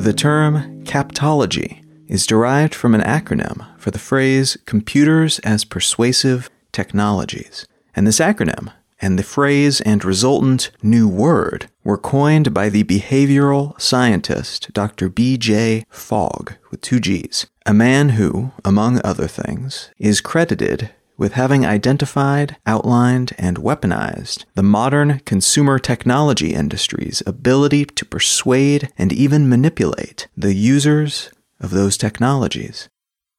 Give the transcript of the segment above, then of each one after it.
The term captology is derived from an acronym for the phrase computers as persuasive technologies. And this acronym and the phrase and resultant new word were coined by the behavioral scientist Dr. B.J. Fogg with two G's, a man who, among other things, is credited with having identified, outlined, and weaponized the modern consumer technology industry's ability to persuade and even manipulate the users of those technologies.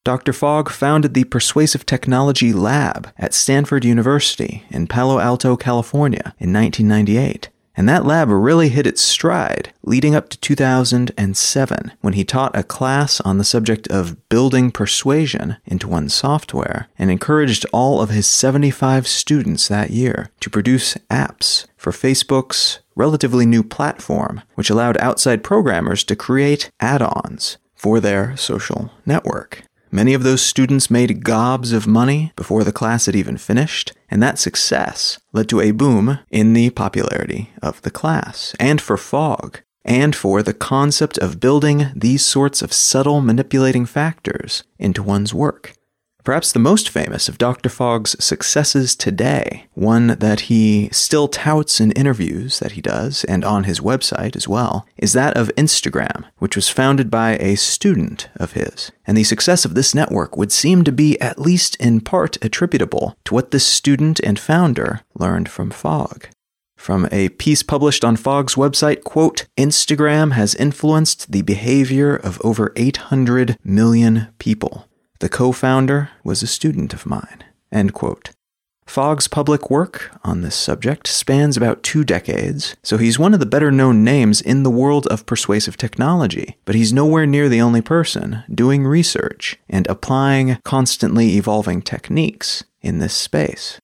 Dr. Fogg founded the Persuasive Technology Lab at Stanford University in Palo Alto, California in 1998. And that lab really hit its stride leading up to 2007 when he taught a class on the subject of building persuasion into one's software and encouraged all of his 75 students that year to produce apps for Facebook's relatively new platform, which allowed outside programmers to create add ons for their social network. Many of those students made gobs of money before the class had even finished, and that success led to a boom in the popularity of the class, and for Fogg, and for the concept of building these sorts of subtle manipulating factors into one's work. Perhaps the most famous of Dr. Fogg's successes today, one that he still touts in interviews that he does and on his website as well, is that of Instagram, which was founded by a student of his. And the success of this network would seem to be at least in part attributable to what this student and founder learned from Fogg. From a piece published on Fogg's website, quote, Instagram has influenced the behavior of over 800 million people. The co founder was a student of mine. End quote. Fogg's public work on this subject spans about two decades, so he's one of the better known names in the world of persuasive technology, but he's nowhere near the only person doing research and applying constantly evolving techniques in this space.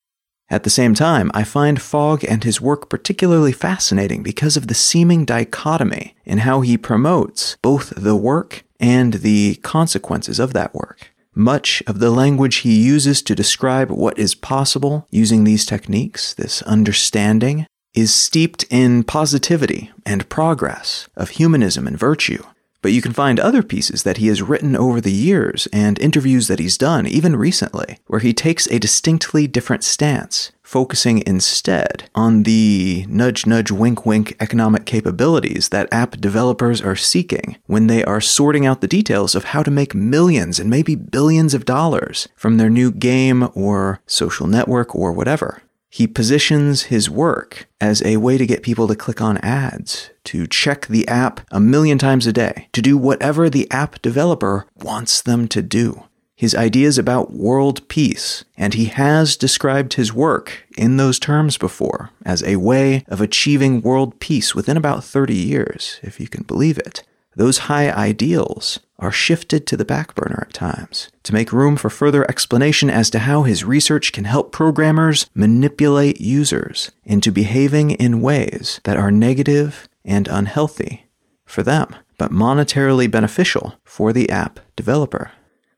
At the same time, I find Fogg and his work particularly fascinating because of the seeming dichotomy in how he promotes both the work and the consequences of that work. Much of the language he uses to describe what is possible using these techniques, this understanding, is steeped in positivity and progress of humanism and virtue. But you can find other pieces that he has written over the years and interviews that he's done, even recently, where he takes a distinctly different stance focusing instead on the nudge nudge wink wink economic capabilities that app developers are seeking when they are sorting out the details of how to make millions and maybe billions of dollars from their new game or social network or whatever. He positions his work as a way to get people to click on ads, to check the app a million times a day, to do whatever the app developer wants them to do his ideas about world peace, and he has described his work in those terms before as a way of achieving world peace within about 30 years, if you can believe it. Those high ideals are shifted to the back burner at times to make room for further explanation as to how his research can help programmers manipulate users into behaving in ways that are negative and unhealthy for them, but monetarily beneficial for the app developer.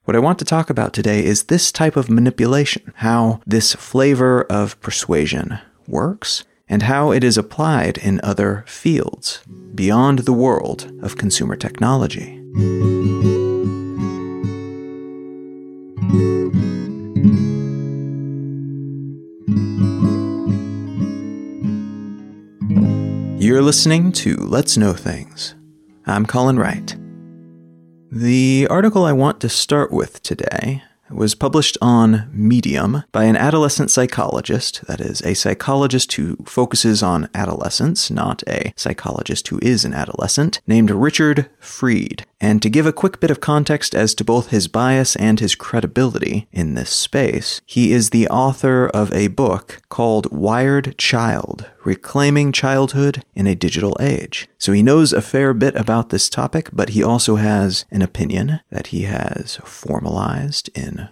What I want to talk about today is this type of manipulation, how this flavor of persuasion works, and how it is applied in other fields beyond the world of consumer technology. You're listening to Let's Know Things. I'm Colin Wright. The article I want to start with today was published on Medium by an adolescent psychologist, that is, a psychologist who focuses on adolescence, not a psychologist who is an adolescent, named Richard Freed. And to give a quick bit of context as to both his bias and his credibility in this space, he is the author of a book called Wired Child Reclaiming Childhood in a Digital Age. So he knows a fair bit about this topic, but he also has an opinion that he has formalized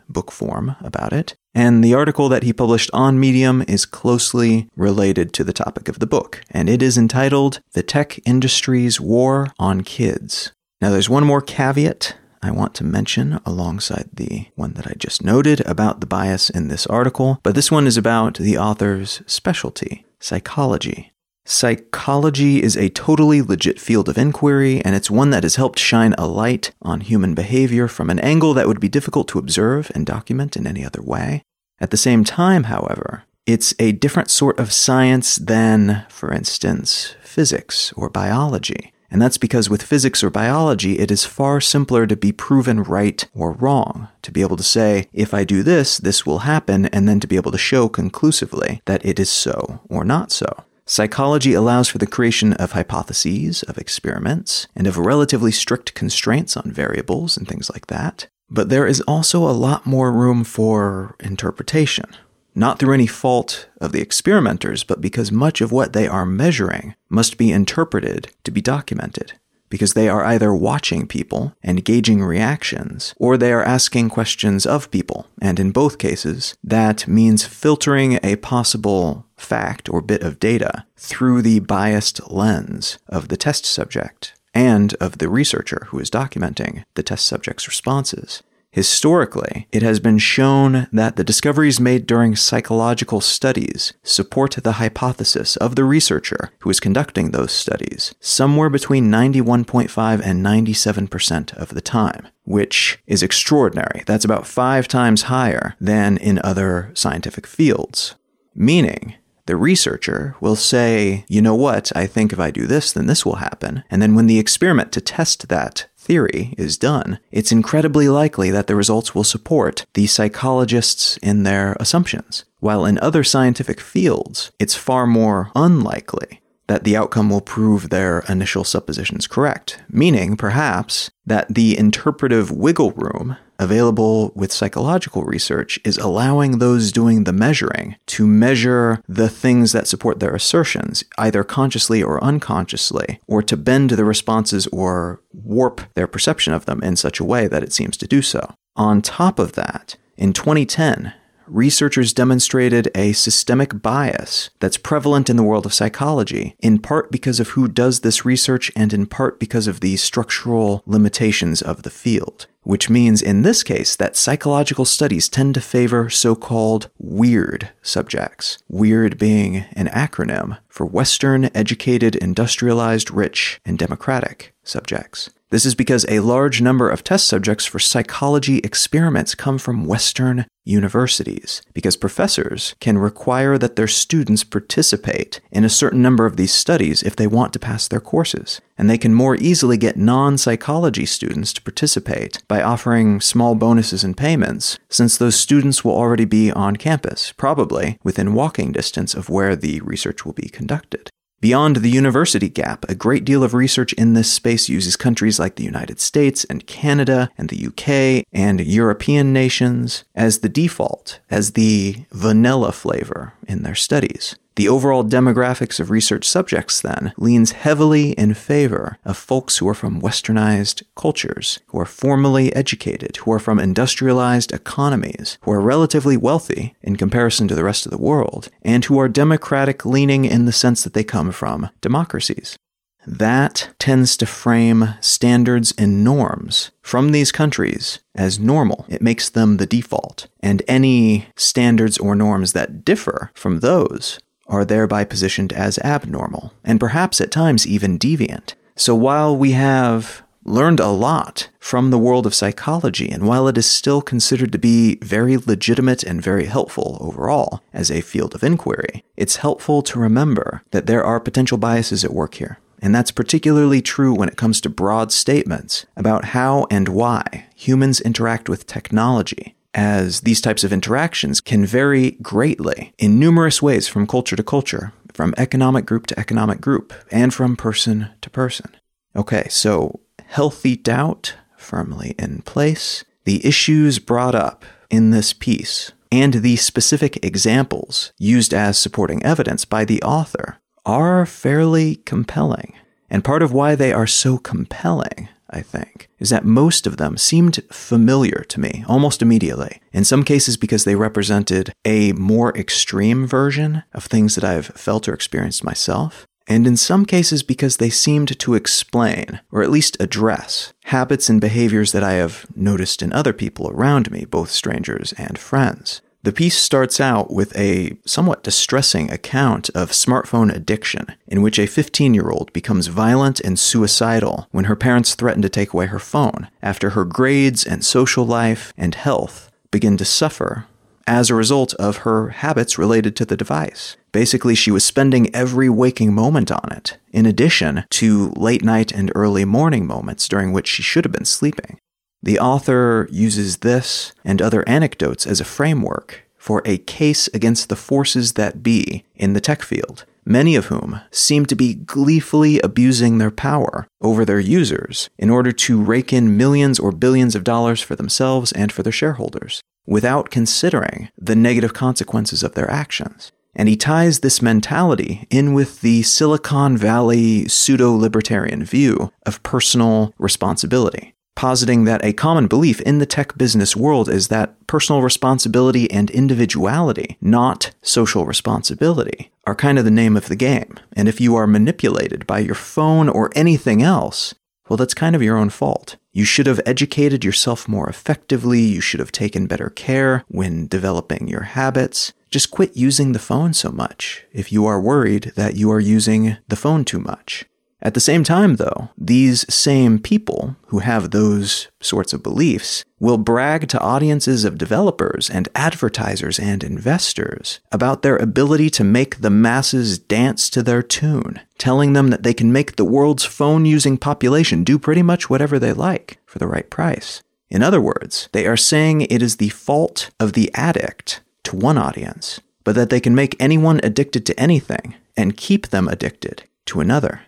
book form about it. And the article that he published on Medium is closely related to the topic of the book, and it is entitled The Tech Industry's War on Kids Now, there's one more caveat I want to mention alongside the one that I just noted about the bias in this article, but this one is about the author's specialty, psychology. Psychology is a totally legit field of inquiry, and it's one that has helped shine a light on human behavior from an angle that would be difficult to observe and document in any other way. At the same time, however, it's a different sort of science than, for instance, physics or biology. And that's because with physics or biology, it is far simpler to be proven right or wrong. To be able to say, if I do this, this will happen, and then to be able to show conclusively that it is so or not so. Psychology allows for the creation of hypotheses, of experiments, and of relatively strict constraints on variables and things like that. But there is also a lot more room for interpretation. Not through any fault of the experimenters, but because much of what they are measuring must be interpreted to be documented because they are either watching people and gauging reactions, or they are asking questions of people. And in both cases, that means filtering a possible fact or bit of data through the biased lens of the test subject and of the researcher who is documenting the test subject's responses. Historically, it has been shown that the discoveries made during psychological studies support the hypothesis of the researcher who is conducting those studies somewhere between 91.5 and 97% of the time, which is extraordinary. That's about five times higher than in other scientific fields. Meaning, the researcher will say, you know what, I think if I do this, then this will happen. And then when the experiment to test that theory is done, it's incredibly likely that the results will support the psychologists in their assumptions. While in other scientific fields, it's far more unlikely that the outcome will prove their initial suppositions correct, meaning, perhaps, that the interpretive wiggle room available with psychological research is allowing those doing the measuring to measure the things that support their assertions, either consciously or unconsciously, or to bend the responses or warp their perception of them in such a way that it seems to do so. On top of that, in 2010, researchers demonstrated a systemic bias that's prevalent in the world of psychology, in part because of who does this research and in part because of the structural limitations of the field. Which means in this case that psychological studies tend to favor so called weird subjects. Weird being an acronym for Western, educated, industrialized, rich, and democratic subjects. This is because a large number of test subjects for psychology experiments come from Western universities, because professors can require that their students participate in a certain number of these studies if they want to pass their courses. And they can more easily get non psychology students to participate by offering small bonuses and payments, since those students will already be on campus, probably within walking distance of where the research will be conducted. Beyond the university gap, a great deal of research in this space uses countries like the United States and Canada and the UK and European nations as the default, as the vanilla flavor in their studies. The overall demographics of research subjects, then, leans heavily in favor of folks who are from westernized cultures, who are formally educated, who are from industrialized economies, who are relatively wealthy in comparison to the rest of the world, and who are democratic leaning in the sense that they come from democracies. That tends to frame standards and norms from these countries as normal. It makes them the default. And any standards or norms that differ from those are thereby positioned as abnormal, and perhaps at times even deviant. So while we have learned a lot from the world of psychology, and while it is still considered to be very legitimate and very helpful overall as a field of inquiry, it's helpful to remember that there are potential biases at work here. And that's particularly true when it comes to broad statements about how and why humans interact with technology as these types of interactions can vary greatly in numerous ways from culture to culture, from economic group to economic group, and from person to person. Okay, so healthy doubt firmly in place, the issues brought up in this piece, and the specific examples used as supporting evidence by the author are fairly compelling. And part of why they are so compelling I think, is that most of them seemed familiar to me almost immediately. In some cases, because they represented a more extreme version of things that I've felt or experienced myself. and in some cases because they seemed to explain, or at least address, habits and behaviors that I have noticed in other people around me, both strangers and friends. The piece starts out with a somewhat distressing account of smartphone addiction, in which a 15 year old becomes violent and suicidal when her parents threaten to take away her phone after her grades and social life and health begin to suffer as a result of her habits related to the device. Basically, she was spending every waking moment on it, in addition to late night and early morning moments during which she should have been sleeping. The author uses this and other anecdotes as a framework for a case against the forces that be in the tech field, many of whom seem to be gleefully abusing their power over their users in order to rake in millions or billions of dollars for themselves and for their shareholders without considering the negative consequences of their actions. And he ties this mentality in with the Silicon Valley pseudo libertarian view of personal responsibility, positing that a common belief in the tech business world is that personal responsibility and individuality, not social responsibility, are kind of the name of the game. And if you are manipulated by your phone or anything else, well, that's kind of your own fault. You should have educated yourself more effectively. You should have taken better care when developing your habits. Just quit using the phone so much if you are worried that you are using the phone too much. At the same time, though, these same people who have those sorts of beliefs will brag to audiences of developers and advertisers and investors about their ability to make the masses dance to their tune, telling them that they can make the world's phone using population do pretty much whatever they like for the right price. In other words, they are saying it is the fault of the addict to one audience, but that they can make anyone addicted to anything and keep them addicted to another.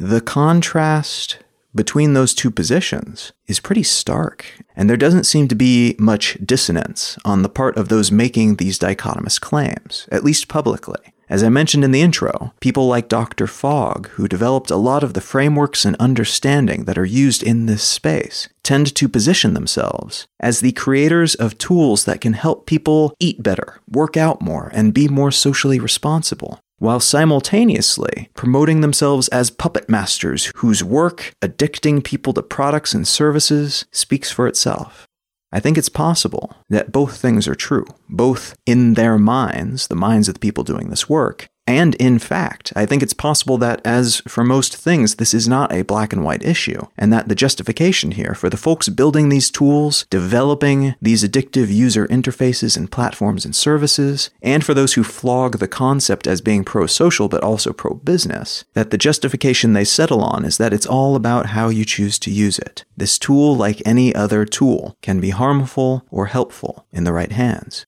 The contrast between those two positions is pretty stark, and there doesn't seem to be much dissonance on the part of those making these dichotomous claims, at least publicly. As I mentioned in the intro, people like Dr. Fogg, who developed a lot of the frameworks and understanding that are used in this space, tend to position themselves as the creators of tools that can help people eat better, work out more, and be more socially responsible while simultaneously promoting themselves as puppet masters whose work addicting people to products and services speaks for itself. I think it's possible that both things are true, both in their minds, the minds of the people doing this work, and in fact, I think it's possible that, as for most things, this is not a black and white issue, and that the justification here for the folks building these tools, developing these addictive user interfaces and platforms and services, and for those who flog the concept as being pro social but also pro business, that the justification they settle on is that it's all about how you choose to use it. This tool, like any other tool, can be harmful or helpful in the right hands.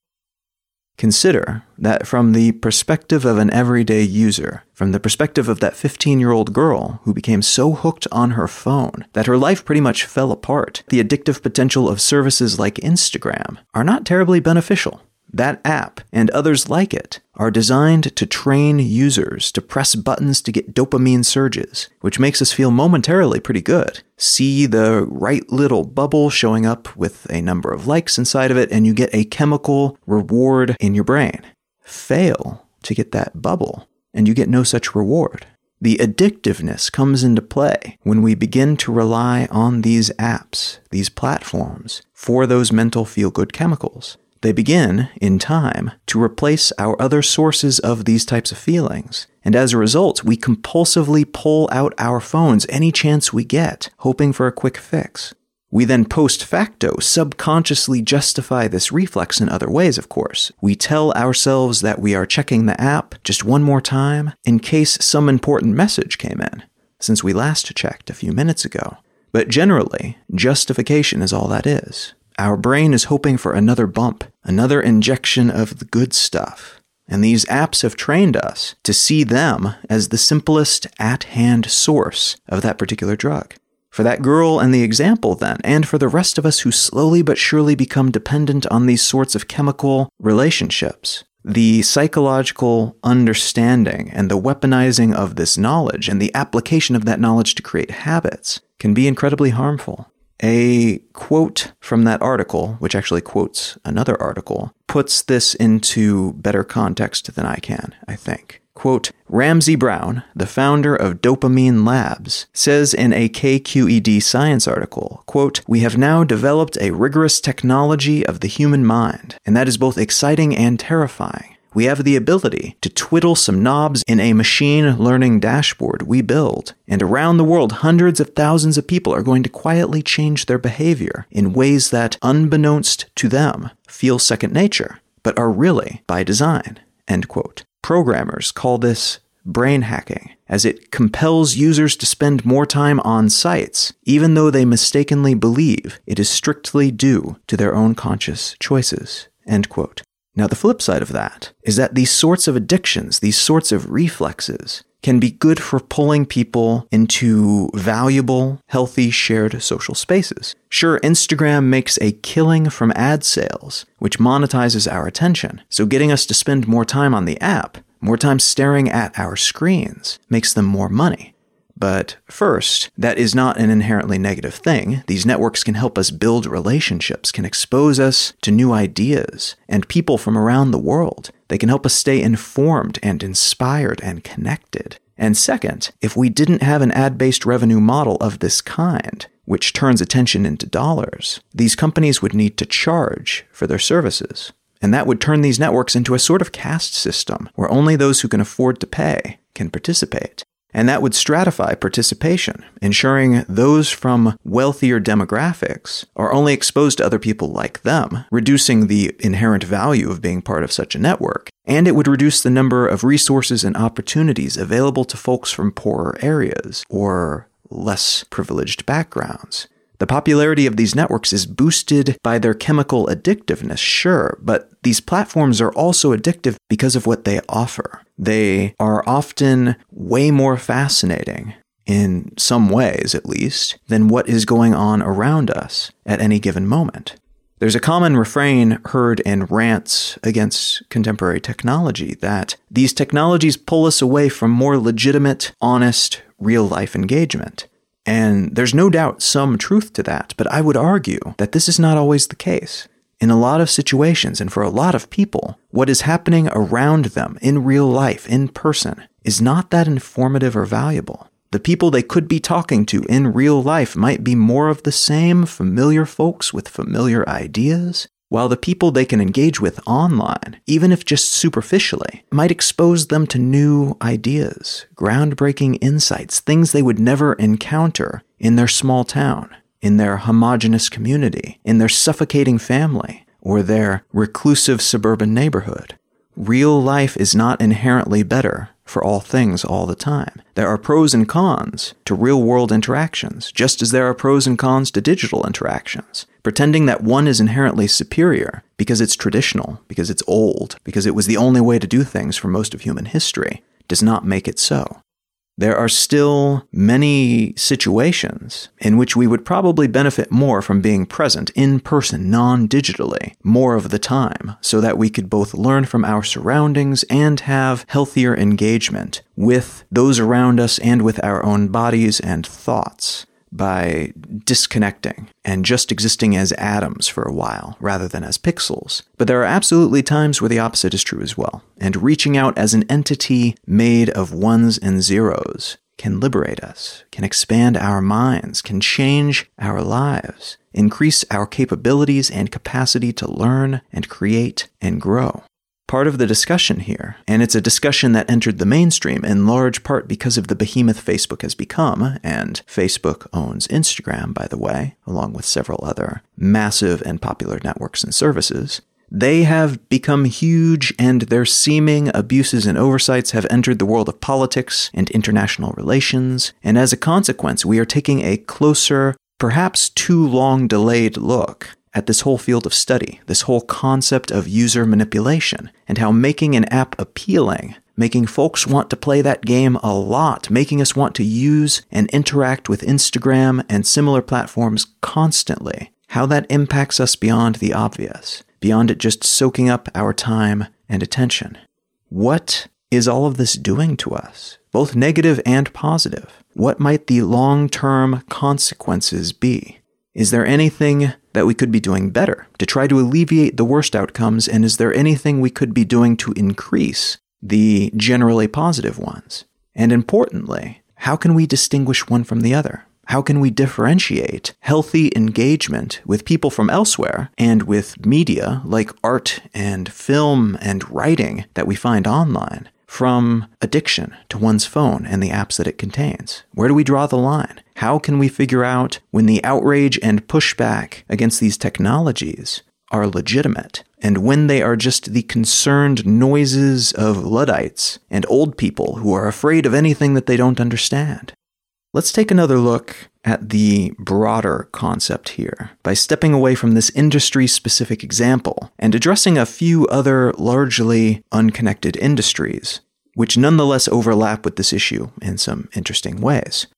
Consider that from the perspective of an everyday user, from the perspective of that 15 year old girl who became so hooked on her phone that her life pretty much fell apart, the addictive potential of services like Instagram are not terribly beneficial. That app and others like it are designed to train users to press buttons to get dopamine surges, which makes us feel momentarily pretty good. See the right little bubble showing up with a number of likes inside of it, and you get a chemical reward in your brain. Fail to get that bubble, and you get no such reward. The addictiveness comes into play when we begin to rely on these apps, these platforms, for those mental feel good chemicals. They begin, in time, to replace our other sources of these types of feelings. And as a result, we compulsively pull out our phones any chance we get, hoping for a quick fix. We then post facto subconsciously justify this reflex in other ways, of course. We tell ourselves that we are checking the app just one more time in case some important message came in, since we last checked a few minutes ago. But generally, justification is all that is. Our brain is hoping for another bump, another injection of the good stuff. And these apps have trained us to see them as the simplest at hand source of that particular drug. For that girl and the example, then, and for the rest of us who slowly but surely become dependent on these sorts of chemical relationships, the psychological understanding and the weaponizing of this knowledge and the application of that knowledge to create habits can be incredibly harmful. A quote from that article, which actually quotes another article, puts this into better context than I can, I think. Quote, Ramsey Brown, the founder of Dopamine Labs, says in a KQED science article, quote, We have now developed a rigorous technology of the human mind, and that is both exciting and terrifying. We have the ability to twiddle some knobs in a machine learning dashboard we build, and around the world, hundreds of thousands of people are going to quietly change their behavior in ways that, unbeknownst to them, feel second nature, but are really by design. End quote. Programmers call this brain hacking, as it compels users to spend more time on sites, even though they mistakenly believe it is strictly due to their own conscious choices. End quote. Now, the flip side of that is that these sorts of addictions, these sorts of reflexes, can be good for pulling people into valuable, healthy, shared social spaces. Sure, Instagram makes a killing from ad sales, which monetizes our attention, so getting us to spend more time on the app, more time staring at our screens, makes them more money. But first, that is not an inherently negative thing. These networks can help us build relationships, can expose us to new ideas and people from around the world. They can help us stay informed and inspired and connected. And second, if we didn't have an ad based revenue model of this kind, which turns attention into dollars, these companies would need to charge for their services. And that would turn these networks into a sort of caste system where only those who can afford to pay can participate and that would stratify participation, ensuring those from wealthier demographics are only exposed to other people like them, reducing the inherent value of being part of such a network, and it would reduce the number of resources and opportunities available to folks from poorer areas or less privileged backgrounds. The popularity of these networks is boosted by their chemical addictiveness, sure, but these platforms are also addictive because of what they offer. They are often way more fascinating, in some ways at least, than what is going on around us at any given moment. There's a common refrain heard in rants against contemporary technology that these technologies pull us away from more legitimate, honest, real life engagement. And there's no doubt some truth to that, but I would argue that this is not always the case. In a lot of situations and for a lot of people, what is happening around them in real life, in person, is not that informative or valuable. The people they could be talking to in real life might be more of the same familiar folks with familiar ideas, while the people they can engage with online, even if just superficially, might expose them to new ideas, groundbreaking insights, things they would never encounter in their small town, in their homogenous community, in their suffocating family, or their reclusive suburban neighborhood. Real life is not inherently better for all things all the time. There are pros and cons to real world interactions, just as there are pros and cons to digital interactions. Pretending that one is inherently superior because it's traditional, because it's old, because it was the only way to do things for most of human history, does not make it so. There are still many situations in which we would probably benefit more from being present in person, non digitally, more of the time, so that we could both learn from our surroundings and have healthier engagement with those around us and with our own bodies and thoughts by disconnecting and just existing as atoms for a while rather than as pixels. But there are absolutely times where the opposite is true as well, and reaching out as an entity made of ones and zeros can liberate us, can expand our minds, can change our lives, increase our capabilities and capacity to learn and create and grow part of the discussion here, and it's a discussion that entered the mainstream in large part because of the behemoth Facebook has become, and Facebook owns Instagram, by the way, along with several other massive and popular networks and services. They have become huge, and their seeming abuses and oversights have entered the world of politics and international relations, and as a consequence, we are taking a closer, perhaps too long delayed look at this whole field of study, this whole concept of user manipulation, and how making an app appealing, making folks want to play that game a lot, making us want to use and interact with Instagram and similar platforms constantly, how that impacts us beyond the obvious, beyond it just soaking up our time and attention. What is all of this doing to us, both negative and positive? What might the long term consequences be? Is there anything that we could be doing better to try to alleviate the worst outcomes? And is there anything we could be doing to increase the generally positive ones? And importantly, how can we distinguish one from the other? How can we differentiate healthy engagement with people from elsewhere and with media like art and film and writing that we find online from addiction to one's phone and the apps that it contains? Where do we draw the line? How can we figure out when the outrage and pushback against these technologies are legitimate and when they are just the concerned noises of Luddites and old people who are afraid of anything that they don't understand? Let's take another look at the broader concept here by stepping away from this industry specific example and addressing a few other largely unconnected industries, which nonetheless overlap with this issue in some interesting ways.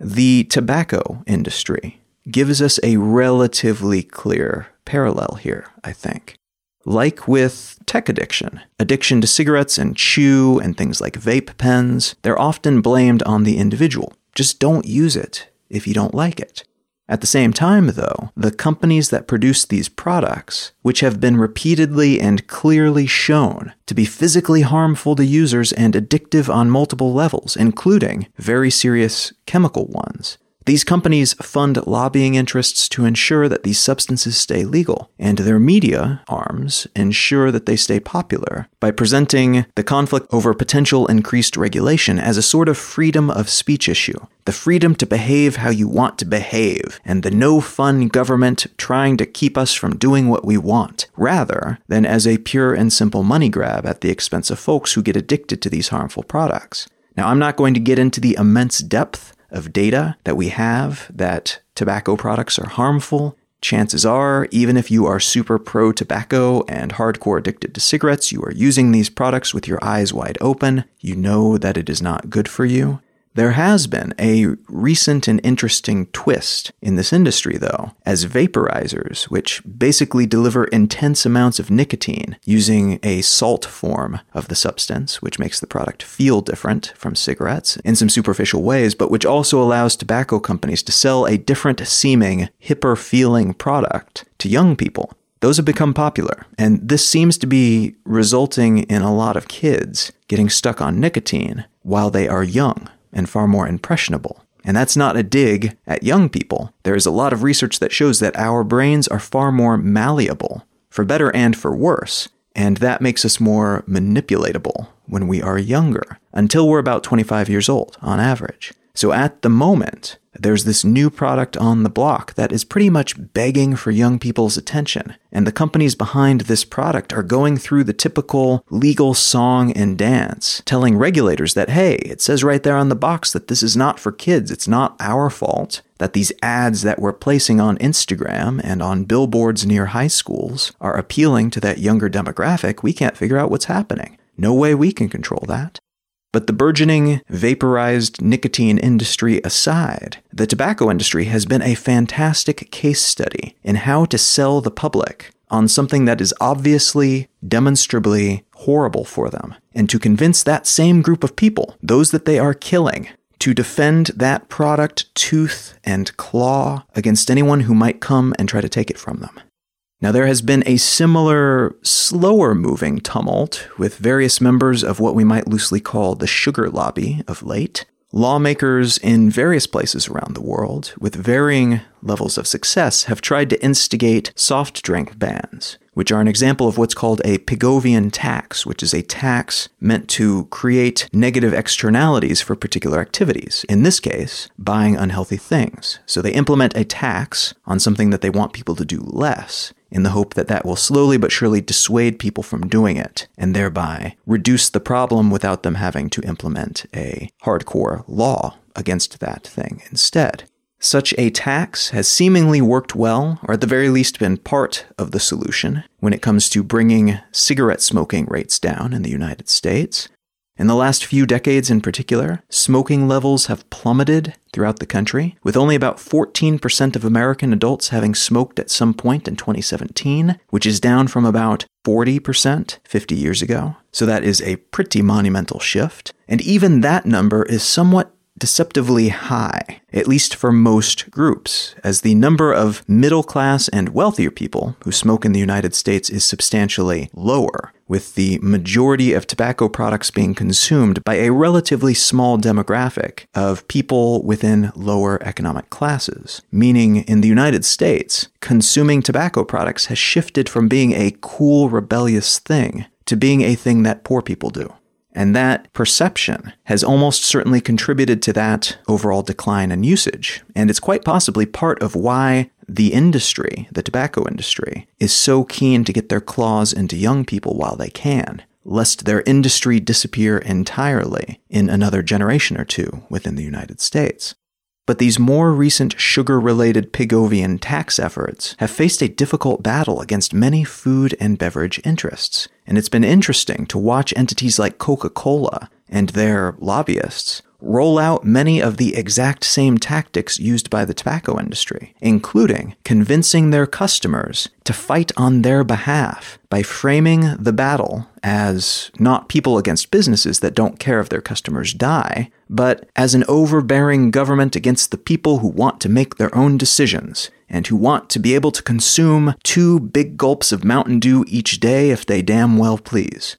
The tobacco industry gives us a relatively clear parallel here, I think. Like with tech addiction, addiction to cigarettes and chew and things like vape pens, they're often blamed on the individual. Just don't use it if you don't like it. At the same time, though, the companies that produce these products, which have been repeatedly and clearly shown to be physically harmful to users and addictive on multiple levels, including very serious chemical ones, these companies fund lobbying interests to ensure that these substances stay legal, and their media arms ensure that they stay popular by presenting the conflict over potential increased regulation as a sort of freedom of speech issue. The freedom to behave how you want to behave, and the no fun government trying to keep us from doing what we want, rather than as a pure and simple money grab at the expense of folks who get addicted to these harmful products. Now, I'm not going to get into the immense depth of data that we have that tobacco products are harmful, chances are, even if you are super pro tobacco and hardcore addicted to cigarettes, you are using these products with your eyes wide open. You know that it is not good for you. There has been a recent and interesting twist in this industry, though, as vaporizers, which basically deliver intense amounts of nicotine using a salt form of the substance, which makes the product feel different from cigarettes in some superficial ways, but which also allows tobacco companies to sell a different seeming, hipper feeling product to young people. Those have become popular, and this seems to be resulting in a lot of kids getting stuck on nicotine while they are young and far more impressionable. And that's not a dig at young people. There is a lot of research that shows that our brains are far more malleable, for better and for worse, and that makes us more manipulatable when we are younger, until we're about 25 years old on average. So at the moment, there's this new product on the block that is pretty much begging for young people's attention. And the companies behind this product are going through the typical legal song and dance, telling regulators that, hey, it says right there on the box that this is not for kids. It's not our fault that these ads that we're placing on Instagram and on billboards near high schools are appealing to that younger demographic. We can't figure out what's happening. No way we can control that. But the burgeoning vaporized nicotine industry aside, the tobacco industry has been a fantastic case study in how to sell the public on something that is obviously, demonstrably horrible for them, and to convince that same group of people, those that they are killing, to defend that product tooth and claw against anyone who might come and try to take it from them. Now, there has been a similar, slower moving tumult with various members of what we might loosely call the sugar lobby of late. Lawmakers in various places around the world, with varying levels of success, have tried to instigate soft drink bans, which are an example of what's called a Pigovian tax, which is a tax meant to create negative externalities for particular activities. In this case, buying unhealthy things. So they implement a tax on something that they want people to do less in the hope that that will slowly but surely dissuade people from doing it and thereby reduce the problem without them having to implement a hardcore law against that thing instead. Such a tax has seemingly worked well, or at the very least been part of the solution, when it comes to bringing cigarette smoking rates down in the United States. In the last few decades in particular, smoking levels have plummeted throughout the country, with only about 14% of American adults having smoked at some point in 2017, which is down from about 40% 50 years ago. So that is a pretty monumental shift. And even that number is somewhat deceptively high, at least for most groups, as the number of middle class and wealthier people who smoke in the United States is substantially lower, with the majority of tobacco products being consumed by a relatively small demographic of people within lower economic classes. Meaning, in the United States, consuming tobacco products has shifted from being a cool, rebellious thing to being a thing that poor people do. And that perception has almost certainly contributed to that overall decline in usage. And it's quite possibly part of why the industry, the tobacco industry, is so keen to get their claws into young people while they can, lest their industry disappear entirely in another generation or two within the United States. But these more recent sugar related Pigovian tax efforts have faced a difficult battle against many food and beverage interests. And it's been interesting to watch entities like Coca Cola and their lobbyists roll out many of the exact same tactics used by the tobacco industry, including convincing their customers to fight on their behalf by framing the battle as not people against businesses that don't care if their customers die, but as an overbearing government against the people who want to make their own decisions and who want to be able to consume two big gulps of Mountain Dew each day if they damn well please.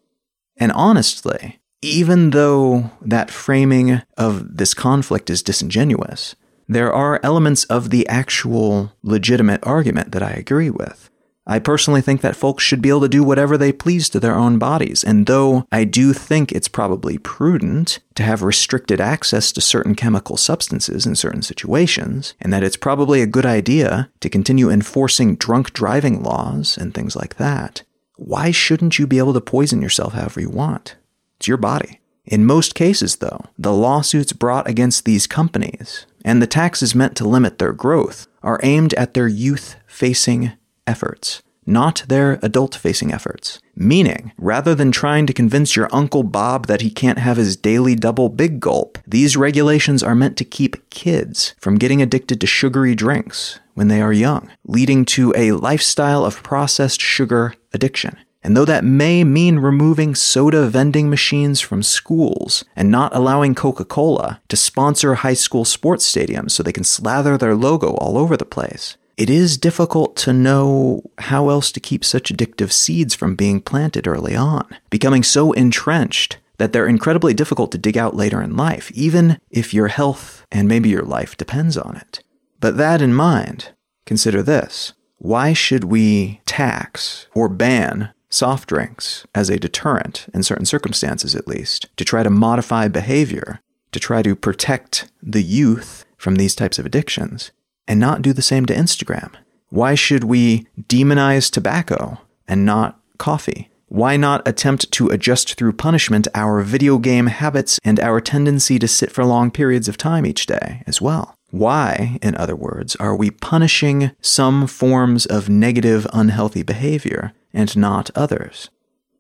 And honestly, even though that framing of this conflict is disingenuous, there are elements of the actual legitimate argument that I agree with. I personally think that folks should be able to do whatever they please to their own bodies, and though I do think it's probably prudent to have restricted access to certain chemical substances in certain situations, and that it's probably a good idea to continue enforcing drunk driving laws and things like that, why shouldn't you be able to poison yourself however you want? It's your body. In most cases, though, the lawsuits brought against these companies and the taxes meant to limit their growth are aimed at their youth facing efforts, not their adult facing efforts. Meaning, rather than trying to convince your Uncle Bob that he can't have his daily double big gulp, these regulations are meant to keep kids from getting addicted to sugary drinks when they are young, leading to a lifestyle of processed sugar addiction. And though that may mean removing soda vending machines from schools and not allowing Coca Cola to sponsor high school sports stadiums so they can slather their logo all over the place, it is difficult to know how else to keep such addictive seeds from being planted early on, becoming so entrenched that they're incredibly difficult to dig out later in life, even if your health and maybe your life depends on it. But that in mind, consider this. Why should we tax or ban soft drinks as a deterrent, in certain circumstances at least, to try to modify behavior, to try to protect the youth from these types of addictions, and not do the same to Instagram? Why should we demonize tobacco and not coffee? Why not attempt to adjust through punishment our video game habits and our tendency to sit for long periods of time each day as well? Why, in other words, are we punishing some forms of negative, unhealthy behavior and not others?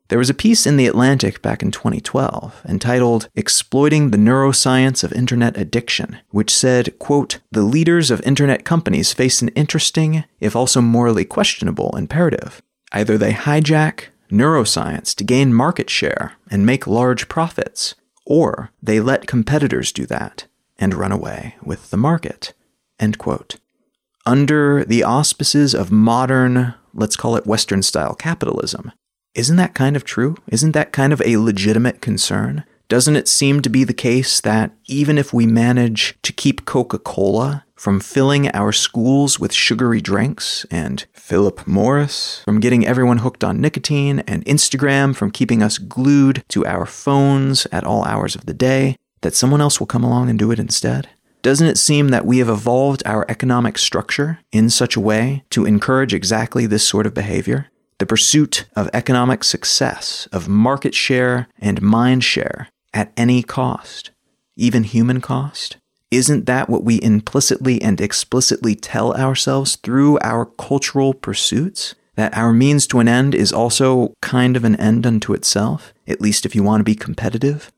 There was a piece in The Atlantic back in 2012 entitled Exploiting the Neuroscience of Internet Addiction, which said, quote, The leaders of internet companies face an interesting, if also morally questionable, imperative. Either they hijack neuroscience to gain market share and make large profits, or they let competitors do that and run away with the market. End quote. Under the auspices of modern, let's call it Western style capitalism, isn't that kind of true? Isn't that kind of a legitimate concern? Doesn't it seem to be the case that even if we manage to keep Coca Cola from filling our schools with sugary drinks, and Philip Morris from getting everyone hooked on nicotine, and Instagram from keeping us glued to our phones at all hours of the day, that someone else will come along and do it instead? Doesn't it seem that we have evolved our economic structure in such a way to encourage exactly this sort of behavior? The pursuit of economic success, of market share and mind share at any cost, even human cost? Isn't that what we implicitly and explicitly tell ourselves through our cultural pursuits? That our means to an end is also kind of an end unto itself, at least if you want to be competitive?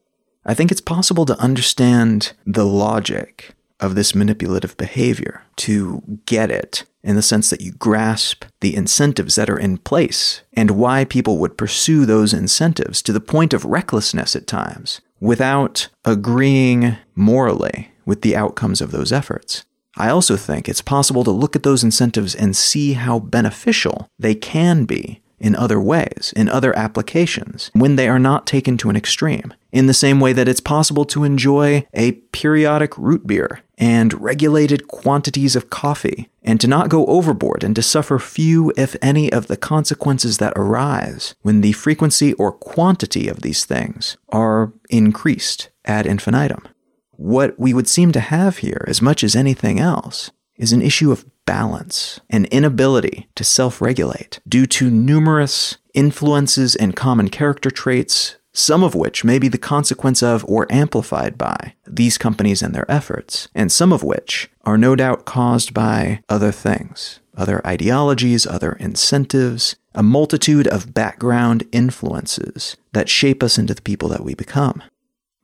I think it's possible to understand the logic of this manipulative behavior, to get it in the sense that you grasp the incentives that are in place and why people would pursue those incentives to the point of recklessness at times without agreeing morally with the outcomes of those efforts. I also think it's possible to look at those incentives and see how beneficial they can be in other ways, in other applications, when they are not taken to an extreme. In the same way that it's possible to enjoy a periodic root beer and regulated quantities of coffee, and to not go overboard and to suffer few, if any, of the consequences that arise when the frequency or quantity of these things are increased ad infinitum. What we would seem to have here, as much as anything else, is an issue of balance, and inability to self regulate due to numerous influences and common character traits, some of which may be the consequence of or amplified by these companies and their efforts, and some of which are no doubt caused by other things, other ideologies, other incentives, a multitude of background influences that shape us into the people that we become.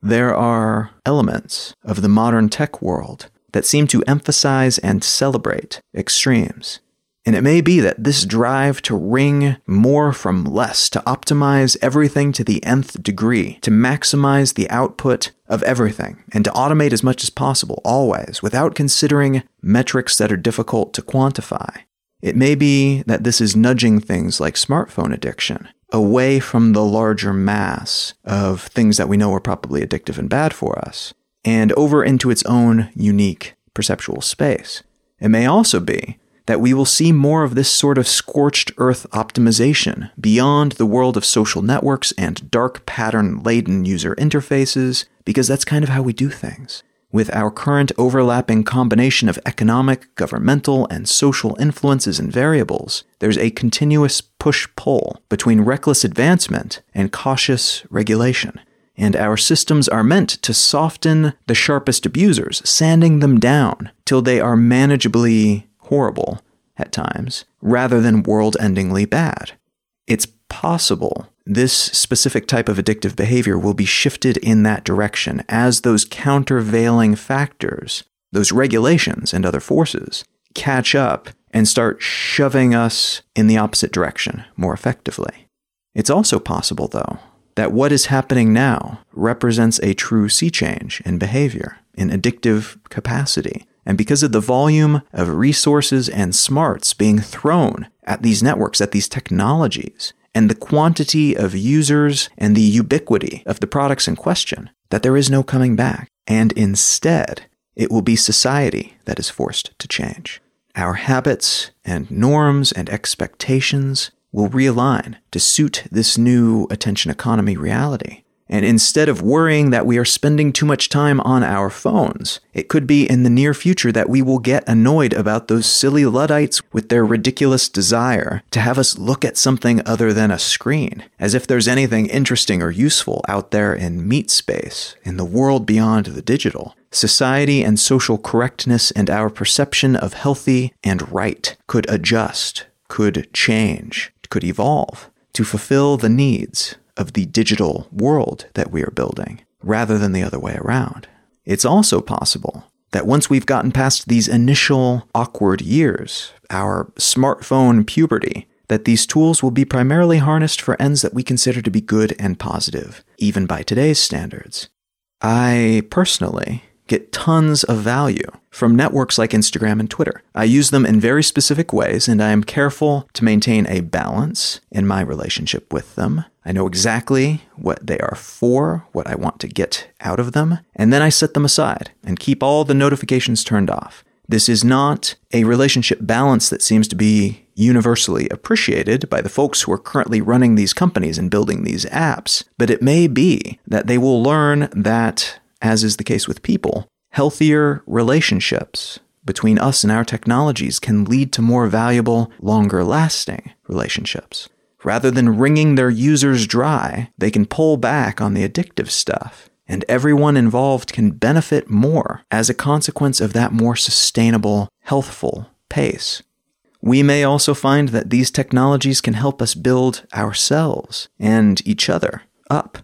There are elements of the modern tech world that seem to emphasize and celebrate extremes. And it may be that this drive to wring more from less, to optimize everything to the nth degree, to maximize the output of everything, and to automate as much as possible, always, without considering metrics that are difficult to quantify. It may be that this is nudging things like smartphone addiction away from the larger mass of things that we know are probably addictive and bad for us, and over into its own unique perceptual space. It may also be that we will see more of this sort of scorched earth optimization beyond the world of social networks and dark pattern laden user interfaces, because that's kind of how we do things. With our current overlapping combination of economic, governmental, and social influences and variables, there's a continuous push pull between reckless advancement and cautious regulation and our systems are meant to soften the sharpest abusers, sanding them down till they are manageably horrible at times, rather than world endingly bad. It's possible this specific type of addictive behavior will be shifted in that direction as those countervailing factors, those regulations and other forces, catch up and start shoving us in the opposite direction more effectively. It's also possible, though, that what is happening now represents a true sea change in behavior, in addictive capacity. And because of the volume of resources and smarts being thrown at these networks, at these technologies, and the quantity of users and the ubiquity of the products in question, that there is no coming back. And instead, it will be society that is forced to change. Our habits and norms and expectations will realign to suit this new attention economy reality. And instead of worrying that we are spending too much time on our phones, it could be in the near future that we will get annoyed about those silly Luddites with their ridiculous desire to have us look at something other than a screen, as if there's anything interesting or useful out there in meat space, in the world beyond the digital. Society and social correctness and our perception of healthy and right could adjust, could change, could evolve to fulfill the needs of the digital world that we are building rather than the other way around. It's also possible that once we've gotten past these initial awkward years, our smartphone puberty, that these tools will be primarily harnessed for ends that we consider to be good and positive, even by today's standards. I personally get tons of value from networks like Instagram and Twitter. I use them in very specific ways, and I am careful to maintain a balance in my relationship with them. I know exactly what they are for, what I want to get out of them, and then I set them aside and keep all the notifications turned off. This is not a relationship balance that seems to be universally appreciated by the folks who are currently running these companies and building these apps, but it may be that they will learn that as is the case with people, healthier relationships between us and our technologies can lead to more valuable, longer lasting relationships. Rather than wringing their users dry, they can pull back on the addictive stuff, and everyone involved can benefit more as a consequence of that more sustainable, healthful pace. We may also find that these technologies can help us build ourselves and each other up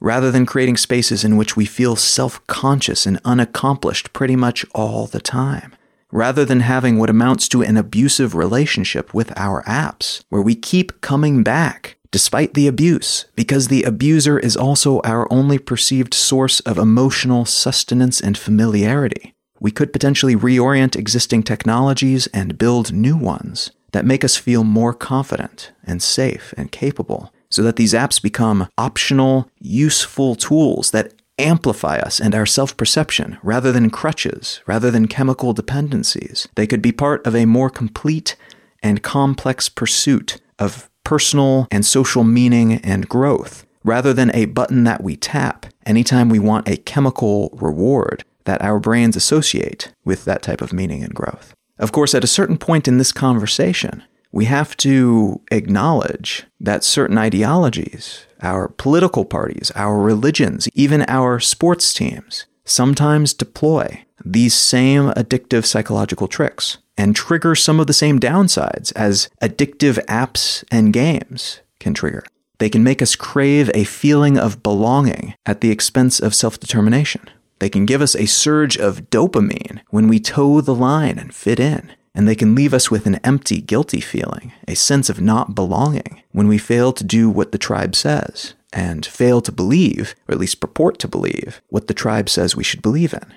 rather than creating spaces in which we feel self conscious and unaccomplished pretty much all the time. Rather than having what amounts to an abusive relationship with our apps, where we keep coming back despite the abuse, because the abuser is also our only perceived source of emotional sustenance and familiarity. We could potentially reorient existing technologies and build new ones that make us feel more confident and safe and capable so that these apps become optional, useful tools that amplify us and our self perception rather than crutches, rather than chemical dependencies. They could be part of a more complete and complex pursuit of personal and social meaning and growth, rather than a button that we tap anytime we want a chemical reward that our brains associate with that type of meaning and growth. Of course, at a certain point in this conversation, we have to acknowledge that certain ideologies, our political parties, our religions, even our sports teams, sometimes deploy these same addictive psychological tricks and trigger some of the same downsides as addictive apps and games can trigger. They can make us crave a feeling of belonging at the expense of self determination. They can give us a surge of dopamine when we toe the line and fit in and they can leave us with an empty, guilty feeling, a sense of not belonging, when we fail to do what the tribe says, and fail to believe, or at least purport to believe, what the tribe says we should believe in.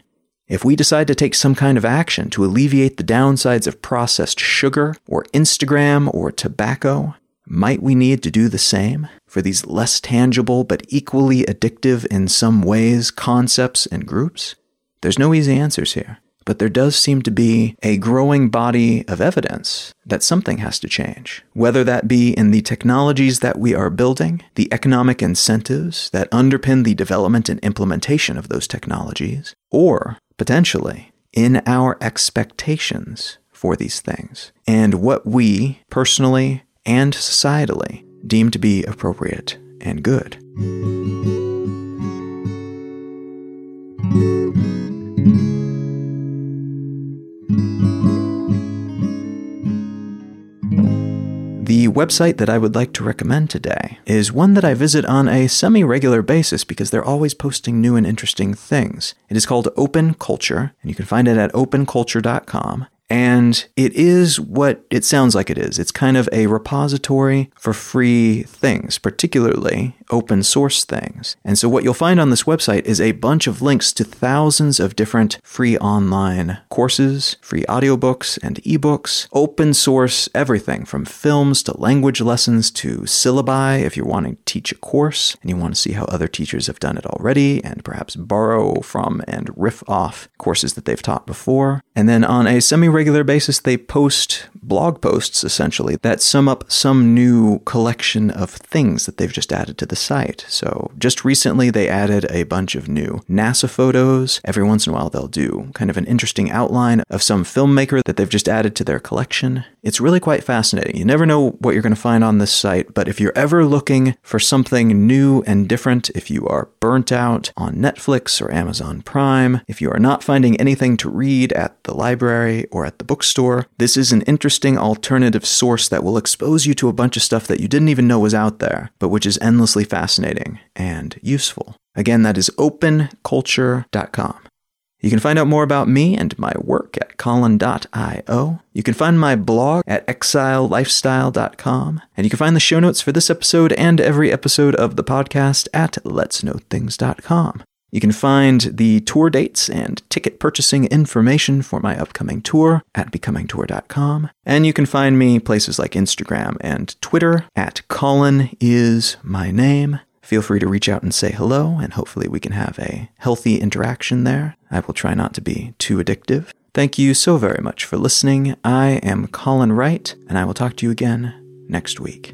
If we decide to take some kind of action to alleviate the downsides of processed sugar, or Instagram, or tobacco, might we need to do the same for these less tangible but equally addictive in some ways concepts and groups? There's no easy answers here. But there does seem to be a growing body of evidence that something has to change, whether that be in the technologies that we are building, the economic incentives that underpin the development and implementation of those technologies, or potentially in our expectations for these things and what we personally and societally deem to be appropriate and good. Website that I would like to recommend today is one that I visit on a semi regular basis because they're always posting new and interesting things. It is called Open Culture, and you can find it at openculture.com. And it is what it sounds like it is. It's kind of a repository for free things, particularly open source things. And so, what you'll find on this website is a bunch of links to thousands of different free online courses, free audiobooks and ebooks, open source everything from films to language lessons to syllabi if you're wanting to teach a course and you want to see how other teachers have done it already and perhaps borrow from and riff off courses that they've taught before. And then on a semi regular basis, they post blog posts essentially that sum up some new collection of things that they've just added to the site. So just recently, they added a bunch of new NASA photos. Every once in a while, they'll do kind of an interesting outline of some filmmaker that they've just added to their collection. It's really quite fascinating. You never know what you're going to find on this site, but if you're ever looking for something new and different, if you are burnt out on Netflix or Amazon Prime, if you are not finding anything to read at the library or at the bookstore, this is an interesting alternative source that will expose you to a bunch of stuff that you didn't even know was out there, but which is endlessly fascinating and useful. Again, that is openculture.com. You can find out more about me and my work at colin.io. You can find my blog at exilelifestyle.com. And you can find the show notes for this episode and every episode of the podcast at letsknowthings.com. You can find the tour dates and ticket purchasing information for my upcoming tour at becomingtour.com. And you can find me places like Instagram and Twitter at Colin is my name. Feel free to reach out and say hello, and hopefully we can have a healthy interaction there. I will try not to be too addictive. Thank you so very much for listening. I am Colin Wright, and I will talk to you again next week.